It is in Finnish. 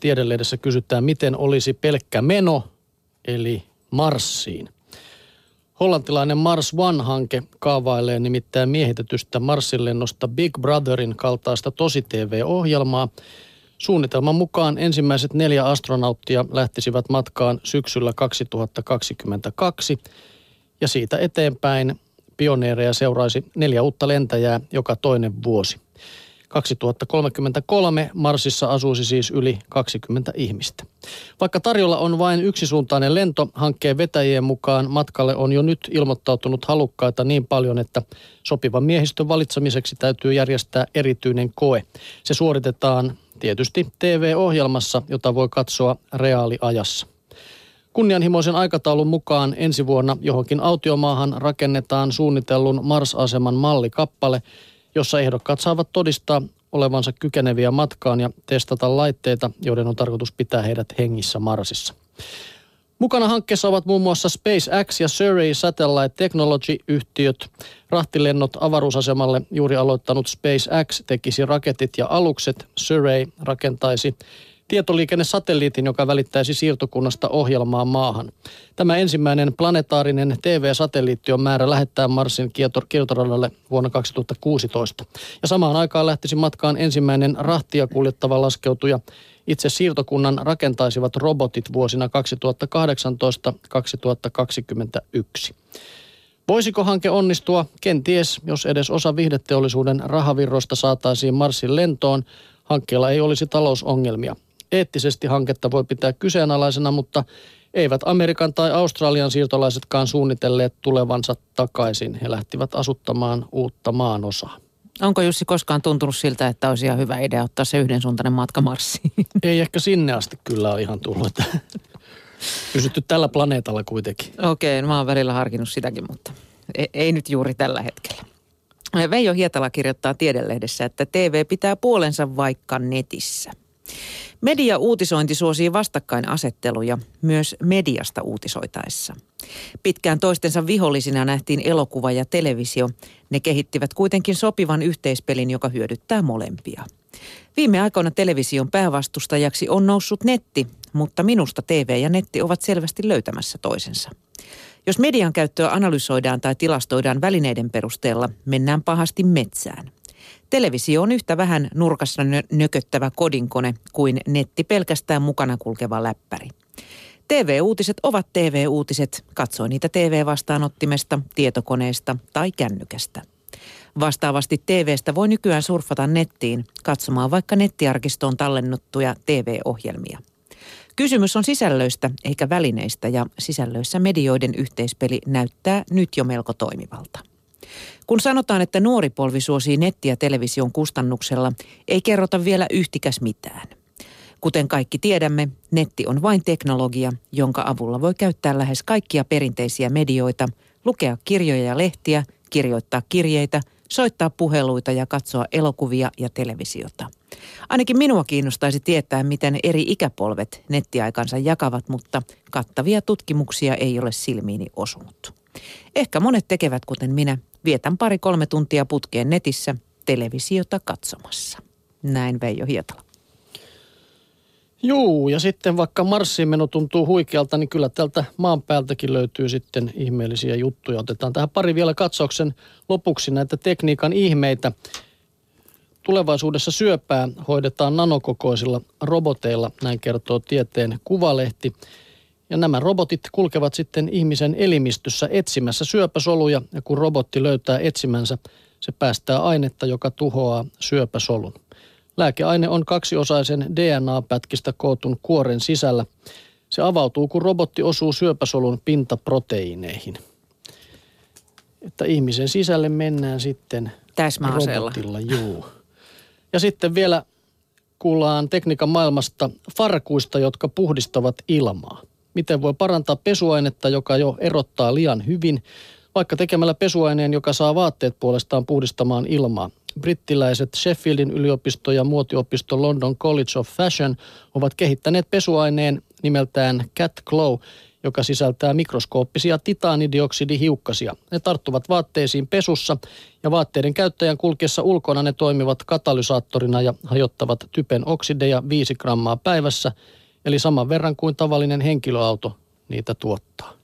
Tiedelehdessä kysytään, miten olisi pelkkä meno, eli Marsiin. Hollantilainen Mars One-hanke kaavailee nimittäin miehitetystä Marsin lennosta Big Brotherin kaltaista tosi-TV-ohjelmaa. Suunnitelman mukaan ensimmäiset neljä astronauttia lähtisivät matkaan syksyllä 2022 ja siitä eteenpäin pioneereja seuraisi neljä uutta lentäjää joka toinen vuosi. 2033 Marsissa asuisi siis yli 20 ihmistä. Vaikka tarjolla on vain yksisuuntainen lento, hankkeen vetäjien mukaan matkalle on jo nyt ilmoittautunut halukkaita niin paljon, että sopivan miehistön valitsemiseksi täytyy järjestää erityinen koe. Se suoritetaan tietysti TV-ohjelmassa, jota voi katsoa reaaliajassa. Kunnianhimoisen aikataulun mukaan ensi vuonna johonkin autiomaahan rakennetaan suunnitellun Mars-aseman mallikappale, jossa ehdokkaat saavat todistaa olevansa kykeneviä matkaan ja testata laitteita, joiden on tarkoitus pitää heidät hengissä Marsissa. Mukana hankkeessa ovat muun muassa SpaceX ja Surrey Satellite Technology-yhtiöt. Rahtilennot avaruusasemalle juuri aloittanut SpaceX tekisi raketit ja alukset. Surrey rakentaisi tietoliikennesatelliitin, joka välittäisi siirtokunnasta ohjelmaa maahan. Tämä ensimmäinen planetaarinen TV-satelliitti on määrä lähettää Marsin kiertoradalle vuonna 2016. Ja samaan aikaan lähtisi matkaan ensimmäinen rahtia kuljettava laskeutuja. Itse siirtokunnan rakentaisivat robotit vuosina 2018-2021. Voisiko hanke onnistua? Kenties, jos edes osa viihdeteollisuuden rahavirroista saataisiin Marsin lentoon, hankkeella ei olisi talousongelmia. Eettisesti hanketta voi pitää kyseenalaisena, mutta eivät Amerikan tai Australian siirtolaisetkaan suunnitelleet tulevansa takaisin. He lähtivät asuttamaan uutta maanosaa. Onko Jussi koskaan tuntunut siltä, että olisi ihan hyvä idea ottaa se yhdensuuntainen matka Marsiin? Ei ehkä sinne asti kyllä ole ihan tullut. Pysytty tällä planeetalla kuitenkin. Okei, no mä oon välillä harkinnut sitäkin, mutta ei, ei nyt juuri tällä hetkellä. Veijo Hietala kirjoittaa Tiedelehdessä, että TV pitää puolensa vaikka netissä. Media-uutisointi suosii vastakkainasetteluja myös mediasta uutisoitaessa. Pitkään toistensa vihollisina nähtiin elokuva ja televisio. Ne kehittivät kuitenkin sopivan yhteispelin, joka hyödyttää molempia. Viime aikoina television päävastustajaksi on noussut netti, mutta minusta TV ja netti ovat selvästi löytämässä toisensa. Jos median käyttöä analysoidaan tai tilastoidaan välineiden perusteella, mennään pahasti metsään. Televisio on yhtä vähän nurkassa nököttävä kodinkone kuin netti pelkästään mukana kulkeva läppäri. TV-uutiset ovat TV-uutiset. Katsoi niitä TV-vastaanottimesta, tietokoneesta tai kännykästä. Vastaavasti TVstä voi nykyään surfata nettiin katsomaan vaikka nettiarkistoon tallennuttuja TV-ohjelmia. Kysymys on sisällöistä eikä välineistä ja sisällöissä medioiden yhteispeli näyttää nyt jo melko toimivalta. Kun sanotaan, että nuori polvi suosii nettiä television kustannuksella, ei kerrota vielä yhtikäs mitään. Kuten kaikki tiedämme, netti on vain teknologia, jonka avulla voi käyttää lähes kaikkia perinteisiä medioita, lukea kirjoja ja lehtiä, kirjoittaa kirjeitä, soittaa puheluita ja katsoa elokuvia ja televisiota. Ainakin minua kiinnostaisi tietää, miten eri ikäpolvet nettiaikansa jakavat, mutta kattavia tutkimuksia ei ole silmiini osunut. Ehkä monet tekevät kuten minä, vietän pari-kolme tuntia putkeen netissä televisiota katsomassa. Näin Veijo Hietala. Juu, ja sitten vaikka Marsiin meno tuntuu huikealta, niin kyllä tältä maan päältäkin löytyy sitten ihmeellisiä juttuja. Otetaan tähän pari vielä katsauksen lopuksi näitä tekniikan ihmeitä. Tulevaisuudessa syöpää hoidetaan nanokokoisilla roboteilla, näin kertoo tieteen kuvalehti. Ja nämä robotit kulkevat sitten ihmisen elimistössä etsimässä syöpäsoluja ja kun robotti löytää etsimänsä, se päästää ainetta, joka tuhoaa syöpäsolun. Lääkeaine on kaksiosaisen DNA-pätkistä kootun kuoren sisällä. Se avautuu, kun robotti osuu syöpäsolun pintaproteiineihin. Että ihmisen sisälle mennään sitten robotilla. Juu. Ja sitten vielä kuullaan tekniikan maailmasta farkuista, jotka puhdistavat ilmaa miten voi parantaa pesuainetta, joka jo erottaa liian hyvin, vaikka tekemällä pesuaineen, joka saa vaatteet puolestaan puhdistamaan ilmaa. Brittiläiset Sheffieldin yliopisto ja muotiopisto London College of Fashion ovat kehittäneet pesuaineen nimeltään Cat Glow, joka sisältää mikroskooppisia titaanidioksidihiukkasia. Ne tarttuvat vaatteisiin pesussa ja vaatteiden käyttäjän kulkiessa ulkona ne toimivat katalysaattorina ja hajottavat typen oksideja 5 grammaa päivässä, eli saman verran kuin tavallinen henkilöauto niitä tuottaa.